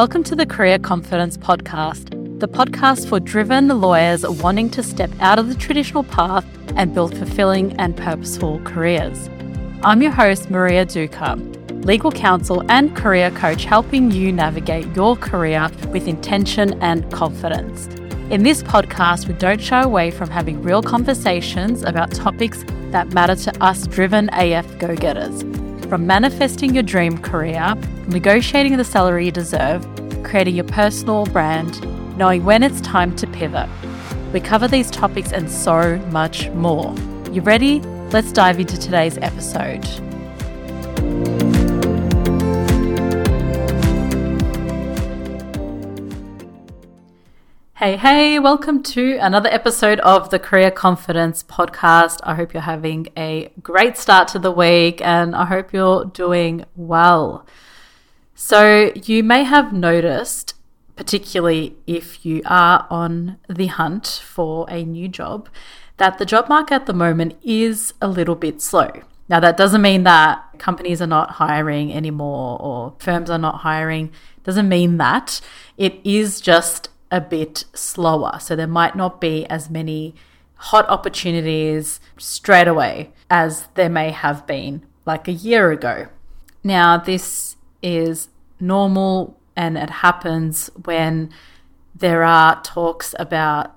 Welcome to the Career Confidence Podcast, the podcast for driven lawyers wanting to step out of the traditional path and build fulfilling and purposeful careers. I'm your host, Marija Duka, legal counsel and career coach, helping you navigate your career with intention and confidence. In this podcast, we don't shy away from having real conversations about topics that matter to us driven AF go getters. From manifesting your dream career, negotiating the salary you deserve, creating your personal brand, knowing when it's time to pivot. We cover these topics and so much more. You ready? Let's dive into today's episode. Hey, hey, welcome to another episode of the Career Confidence Podcast. I hope you're having a great start to the week and I hope you're doing well. So, you may have noticed, particularly if you are on the hunt for a new job, that the job market at the moment is a little bit slow. Now, that doesn't mean that companies are not hiring anymore or firms are not hiring. It doesn't mean that. It is just a bit slower. So there might not be as many hot opportunities straight away as there may have been like a year ago. Now, this is normal and it happens when there are talks about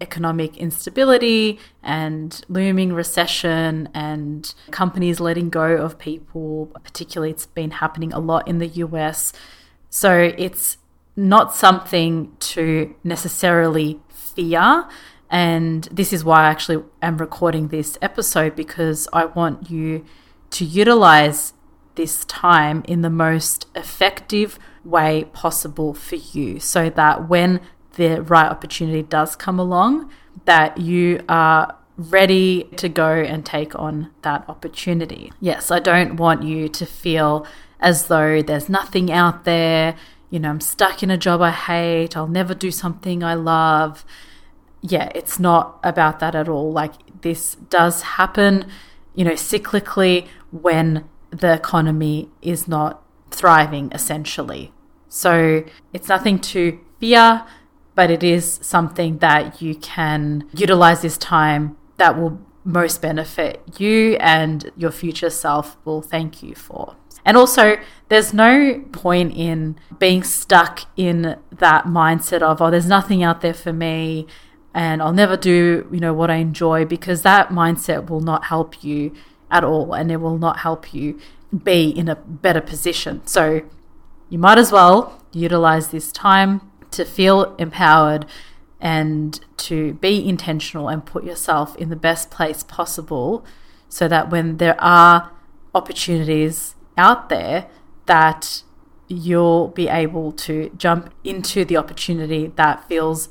economic instability and looming recession and companies letting go of people. Particularly, it's been happening a lot in the US. So it's not something to necessarily fear. And this is why I actually am recording this episode because I want you to utilize this time in the most effective way possible for you so that when the right opportunity does come along that you are ready to go and take on that opportunity. Yes, I don't want you to feel as though there's nothing out there, you know, I'm stuck in a job I hate, I'll never do something I love. Yeah, it's not about that at all. Like, this does happen, you know, cyclically when the economy is not thriving, essentially. So, it's nothing to fear, but it is something that you can utilize this time that will most benefit you and your future self will thank you for. And also, there's no point in being stuck in that mindset of, oh, there's nothing out there for me and I'll never do, you know, what I enjoy because that mindset will not help you at all and it will not help you be in a better position. So you might as well utilize this time to feel empowered and to be intentional and put yourself in the best place possible so that when there are opportunities out there that you'll be able to jump into the opportunity that feels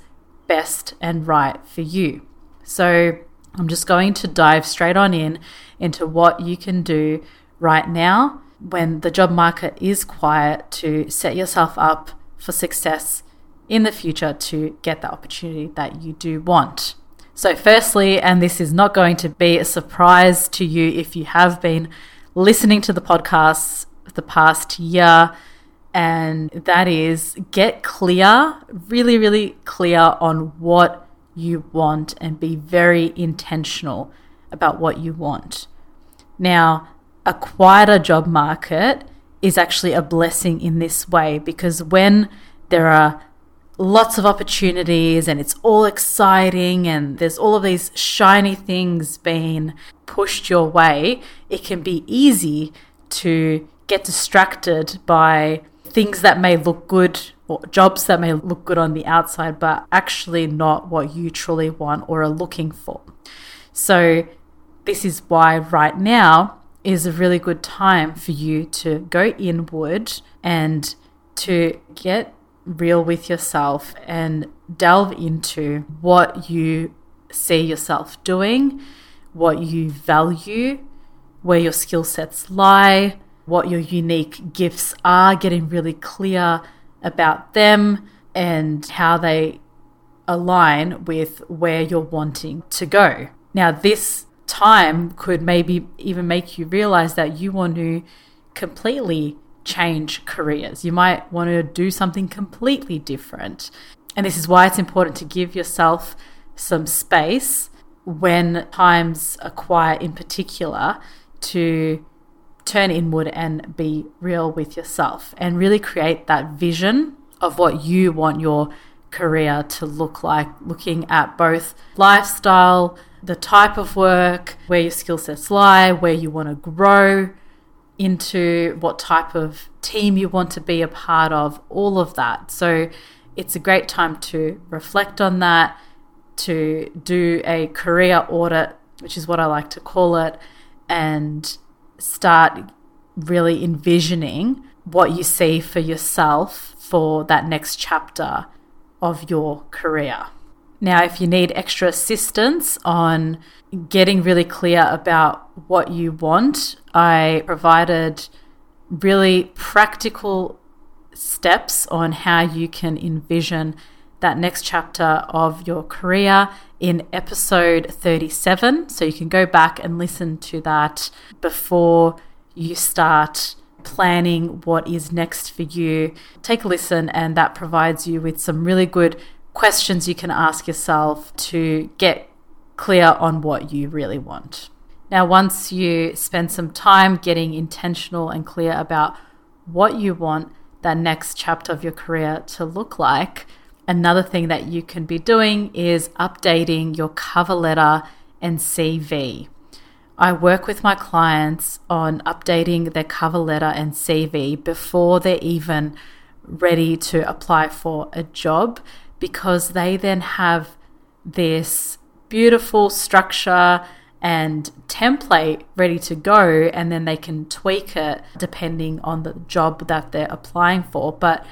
best and right for you. So, I'm just going to dive straight on in into what you can do right now when the job market is quiet to set yourself up for success in the future to get the opportunity that you do want. So, firstly, and this is not going to be a surprise to you if you have been listening to the podcasts the past year, and that is get clear, really, really clear on what you want and be very intentional about what you want. Now, a quieter job market is actually a blessing in this way because when there are lots of opportunities and it's all exciting and there's all of these shiny things being pushed your way, it can be easy to get distracted by things that may look good or jobs that may look good on the outside, but actually not what you truly want or are looking for. So, this is why right now is a really good time for you to go inward and to get real with yourself and delve into what you see yourself doing, what you value, where your skill sets lie, what your unique gifts are, getting really clear about them and how they align with where you're wanting to go. Now, this time could maybe even make you realize that you want to completely change careers. You might want to do something completely different. And this is why it's important to give yourself some space when times are quiet, in particular, to turn inward and be real with yourself and really create that vision of what you want your career to look like, looking at both lifestyle, the type of work, where your skill sets lie, where you want to grow into, what type of team you want to be a part of, all of that. So it's a great time to reflect on that, to do a career audit, which is what I like to call it, and start really envisioning what you see for yourself for that next chapter of your career. Now, if you need extra assistance on getting really clear about what you want, I provided really practical steps on how you can envision that next chapter of your career in episode 37. So you can go back and listen to that before you start planning what is next for you. Take a listen, and that provides you with some really good questions you can ask yourself to get clear on what you really want. Now, once you spend some time getting intentional and clear about what you want that next chapter of your career to look like, another thing that you can be doing is updating your cover letter and CV. I work with my clients on updating their cover letter and CV before they're even ready to apply for a job because they then have this beautiful structure and template ready to go and then they can tweak it depending on the job that they're applying for but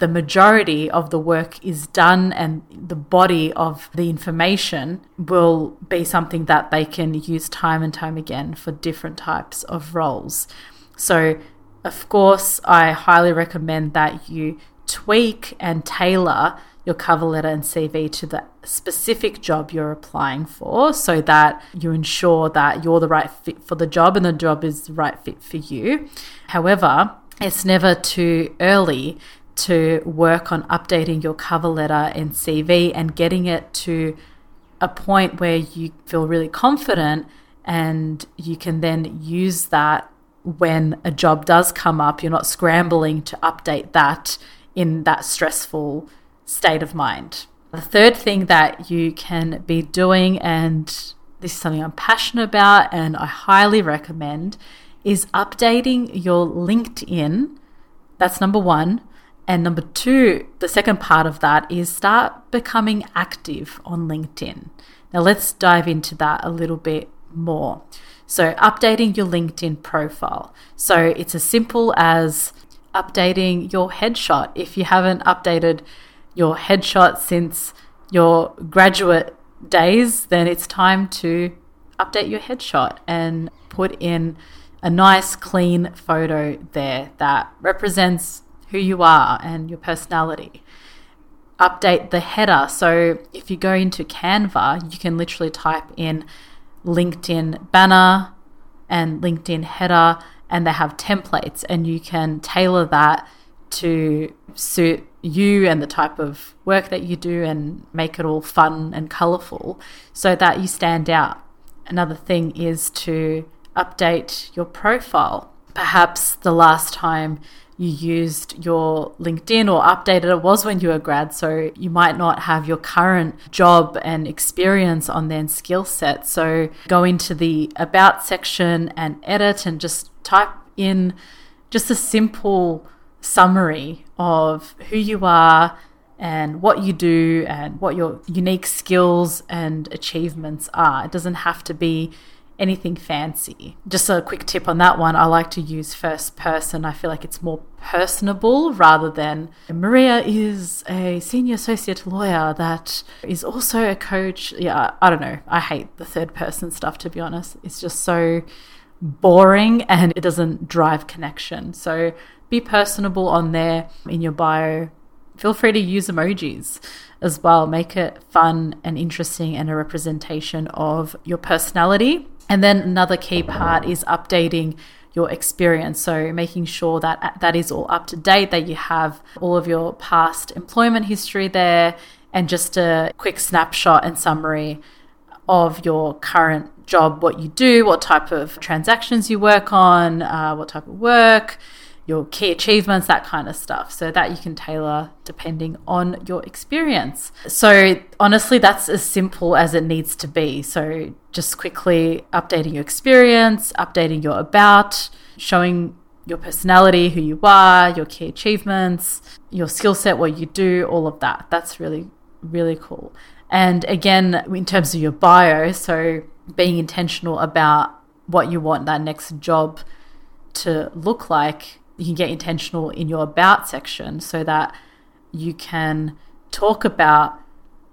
the majority of the work is done and the body of the information will be something that they can use time and time again for different types of roles. So, of course, I highly recommend that you tweak and tailor your cover letter and CV to the specific job you're applying for so that you ensure that you're the right fit for the job and the job is the right fit for you. However, it's never too early to work on updating your cover letter and CV and getting it to a point where you feel really confident and you can then use that when a job does come up. You're not scrambling to update that in that stressful state of mind. The third thing that you can be doing, and this is something I'm passionate about and I highly recommend, is updating your LinkedIn. That's number one. And number two, the second part of that is start becoming active on LinkedIn. Now, let's dive into that a little bit more. So, updating your LinkedIn profile. So, it's as simple as updating your headshot. If you haven't updated your headshot since your graduate days, then it's time to update your headshot and put in a nice, clean photo there that represents who you are and your personality. Update the header. So if you go into Canva, you can literally type in LinkedIn banner and LinkedIn header, and they have templates, and you can tailor that to suit you and the type of work that you do and make it all fun and colorful so that you stand out. Another thing is to update your profile. Perhaps the last time you used your LinkedIn or updated it was when you were grad. So you might not have your current job and experience on and skill set. So go into the about section and edit and just type in just a simple summary of who you are and what you do and what your unique skills and achievements are. It doesn't have to be anything fancy. Just a quick tip on that one I like to use first person. I feel like it's more personable rather than Marija is a senior associate lawyer that is also a coach. Yeah, I don't know. I hate the third person stuff to be honest. It's just so boring and it doesn't drive connection. So be personable on there in your bio. Feel free to use emojis as well. Make it fun and interesting and a representation of your personality and then another key part is updating your experience. So making sure that that is all up to date, that you have all of your past employment history there, and just a quick snapshot and summary of your current job, what you do, what type of transactions you work on, uh, what type of work, your key achievements, that kind of stuff. So that you can tailor depending on your experience. So honestly, that's as simple as it needs to be. So just quickly updating your experience, updating your about, showing your personality, who you are, your key achievements, your skill set, what you do, all of that. That's really, really cool. And again, in terms of your bio, so being intentional about what you want that next job to look like you can get intentional in your about section so that you can talk about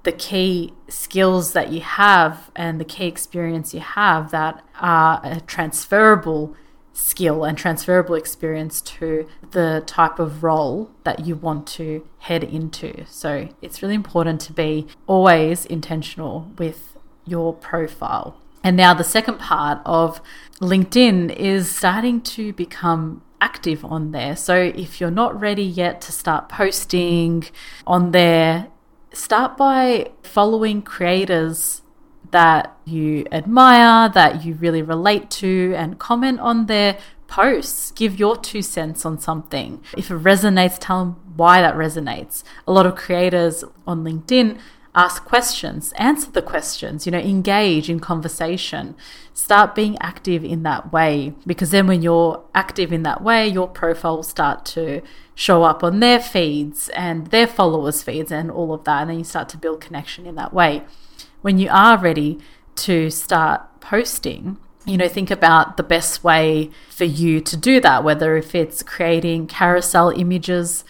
the key skills that you have and the key experience you have that are a transferable skill and transferable experience to the type of role that you want to head into. So it's really important to be always intentional with your profile. And now the second part of LinkedIn is starting to become active on there. So if you're not ready yet to start posting on there, start by following creators that you admire, that you really relate to, and comment on their posts. Give your two cents on something. If it resonates, tell them why that resonates. A lot of creators on LinkedIn ask questions, answer the questions, you know, engage in conversation. Start being active in that way because then when you're active in that way, your profile will start to show up on their feeds and their followers' feeds and all of that. And then you start to build connection in that way. When you are ready to start posting, you know, think about the best way for you to do that, whether if it's creating carousel images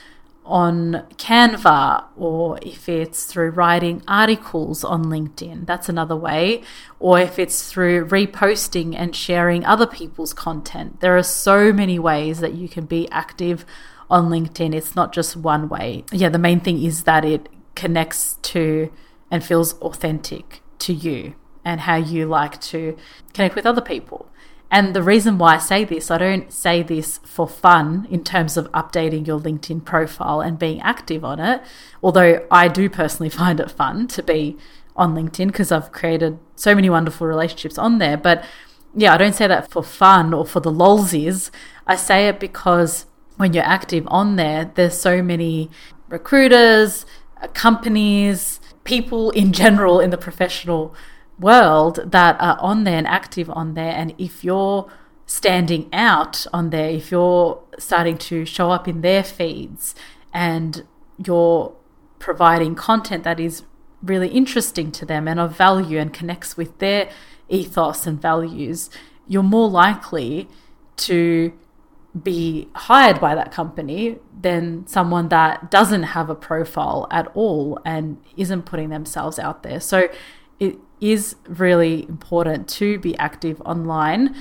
on Canva or if it's through writing articles on LinkedIn, that's another way, or if it's through reposting and sharing other people's content. There are so many ways that you can be active on LinkedIn. It's not just one way. Yeah, the main thing is that it connects to and feels authentic to you and how you like to connect with other people. And the reason why I say this, I don't say this for fun in terms of updating your LinkedIn profile and being active on it, although I do personally find it fun to be on LinkedIn because I've created so many wonderful relationships on there. But yeah, I don't say that for fun or for the lolsies. I say it because when you're active on there, there's so many recruiters, uh, companies, people in general in the professional world that are on there and active on there. And if you're standing out on there, if you're starting to show up in their feeds and you're providing content that is really interesting to them and of value and connects with their ethos and values, you're more likely to be hired by that company than someone that doesn't have a profile at all and isn't putting themselves out there. So it is really important to be active online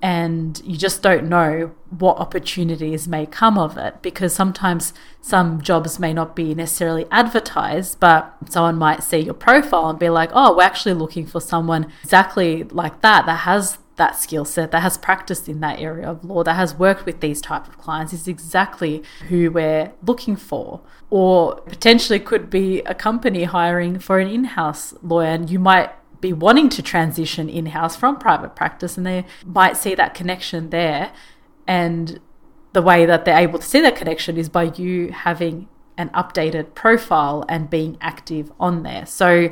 and you just don't know what opportunities may come of it because sometimes some jobs may not be necessarily advertised, but someone might see your profile and be like, oh, we're actually looking for someone exactly like that, that has that skill set, that has practiced in that area of law, that has worked with these type of clients is exactly who we're looking for. Or potentially could be a company hiring for an in-house lawyer and you might be wanting to transition in-house from private practice and they might see that connection there and the way that they're able to see that connection is by you having an updated profile and being active on there. So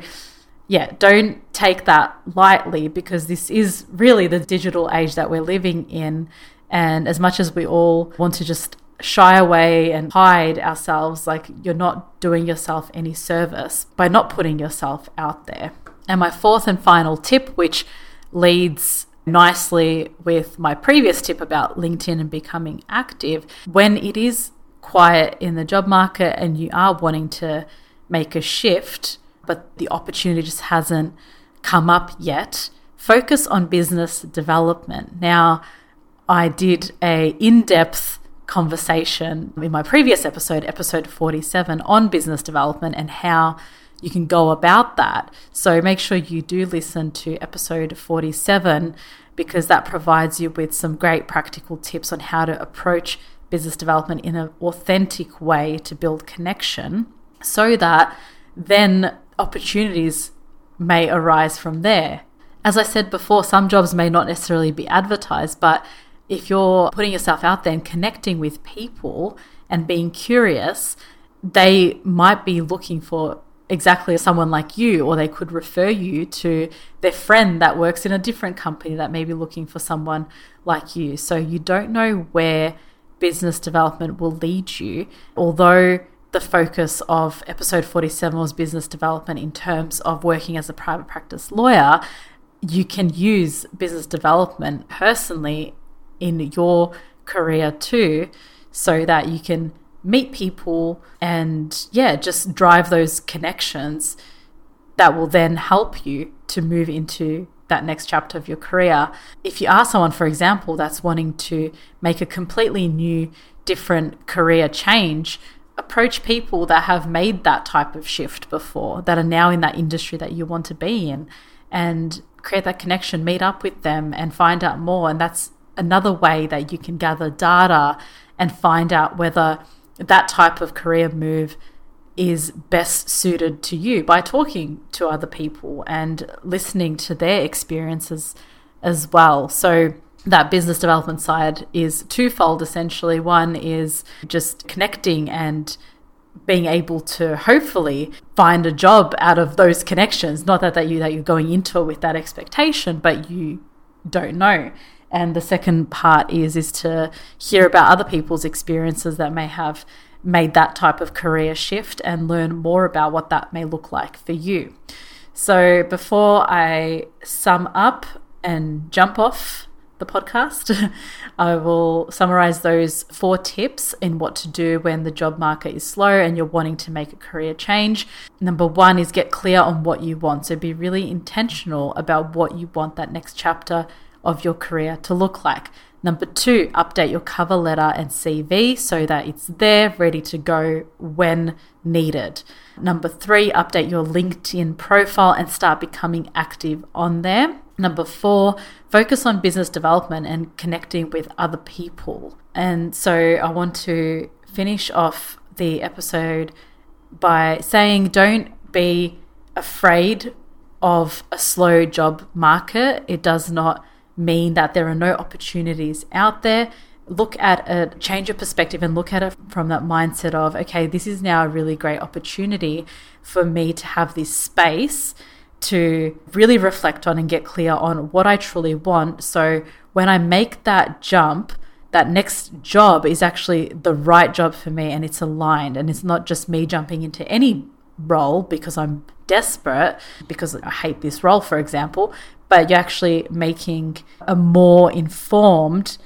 yeah, don't take that lightly because this is really the digital age that we're living in. And as much as we all want to just shy away and hide ourselves, like you're not doing yourself any service by not putting yourself out there. And my fourth and final tip, which leads nicely with my previous tip about LinkedIn and becoming active, when it is quiet in the job market and you are wanting to make a shift, but the opportunity just hasn't come up yet, focus on business development. Now, I did a in-depth conversation in my previous episode, episode 47, on business development and how you can go about that. So make sure you do listen to episode 47 because that provides you with some great practical tips on how to approach business development in an authentic way to build connection so that then opportunities may arise from there. As I said before, some jobs may not necessarily be advertised, but if you're putting yourself out there and connecting with people and being curious, they might be looking for exactly someone like you, or they could refer you to their friend that works in a different company that may be looking for someone like you. So you don't know where business development will lead you, although the focus of episode 47 was business development in terms of working as a private practice lawyer, you can use business development personally in your career too, so that you can meet people and, yeah, just drive those connections that will then help you to move into that next chapter of your career. If you are someone, for example, that's wanting to make a completely new, different career change, approach people that have made that type of shift before, that are now in that industry that you want to be in, and create that connection, meet up with them, and find out more. And that's another way that you can gather data and find out whether that type of career move is best suited to you by talking to other people and listening to their experiences as well. So, that business development side is twofold essentially. One is just connecting and being able to hopefully find a job out of those connections. Not that, that you that you're going into it with that expectation, but you don't know and the second part is is to hear about other people's experiences that may have made that type of career shift and learn more about what that may look like for you. So before I sum up and jump off the podcast, I will summarize those four tips in what to do when the job market is slow and you're wanting to make a career change. Number one is get clear on what you want. So be really intentional about what you want that next chapter of your career to look like. Number two, update your cover letter and CV so that it's there, ready to go when needed. Number three, update your LinkedIn profile and start becoming active on there. Number four, focus on business development and connecting with other people. And so I want to finish off the episode by saying don't be afraid of a slow job market. It does not mean that there are no opportunities out there. Look at it, change your perspective, and look at it from that mindset of, okay, this is now a really great opportunity for me to have this space to really reflect on and get clear on what I truly want. So when I make that jump, that next job is actually the right job for me and it's aligned and it's not just me jumping into any role because I'm desperate because I hate this role, for example, but you're actually making a more informed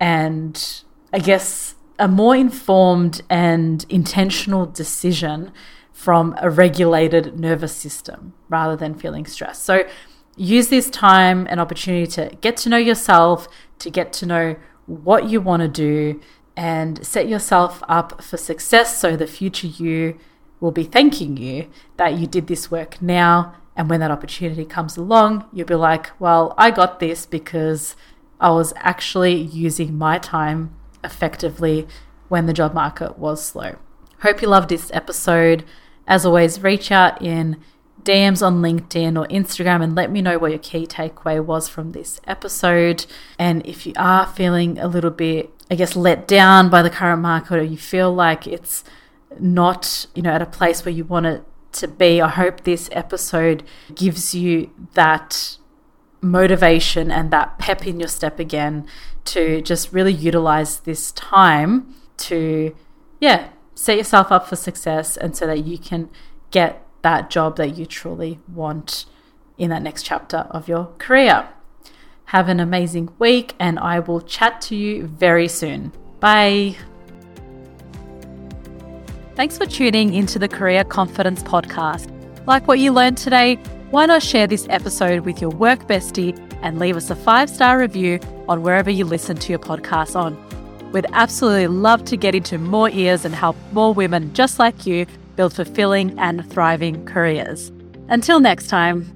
and I guess a more informed and intentional decision from a regulated nervous system rather than feeling stressed. So use this time and opportunity to get to know yourself, to get to know what you want to do, and set yourself up for success so the future you will be thanking you that you did this work now and when that opportunity comes along, you'll be like, well, I got this because I was actually using my time effectively when the job market was slow. Hope you loved this episode. As always, reach out in DMs on LinkedIn or Instagram and let me know what your key takeaway was from this episode. And if you are feeling a little bit, I guess, let down by the current market or you feel like it's not, you know, at a place where you want it to be. I hope this episode gives you that motivation and that pep in your step again to just really utilize this time to, yeah, set yourself up for success and so that you can get that job that you truly want in that next chapter of your career. Have an amazing week, and I will chat to you very soon. Bye. Thanks for tuning into the Career Confidence Podcast. Like what you learned today, why not share this episode with your work bestie and leave us a five star review on wherever you listen to your podcast on? We'd absolutely love to get into more ears and help more women just like you build fulfilling and thriving careers. Until next time.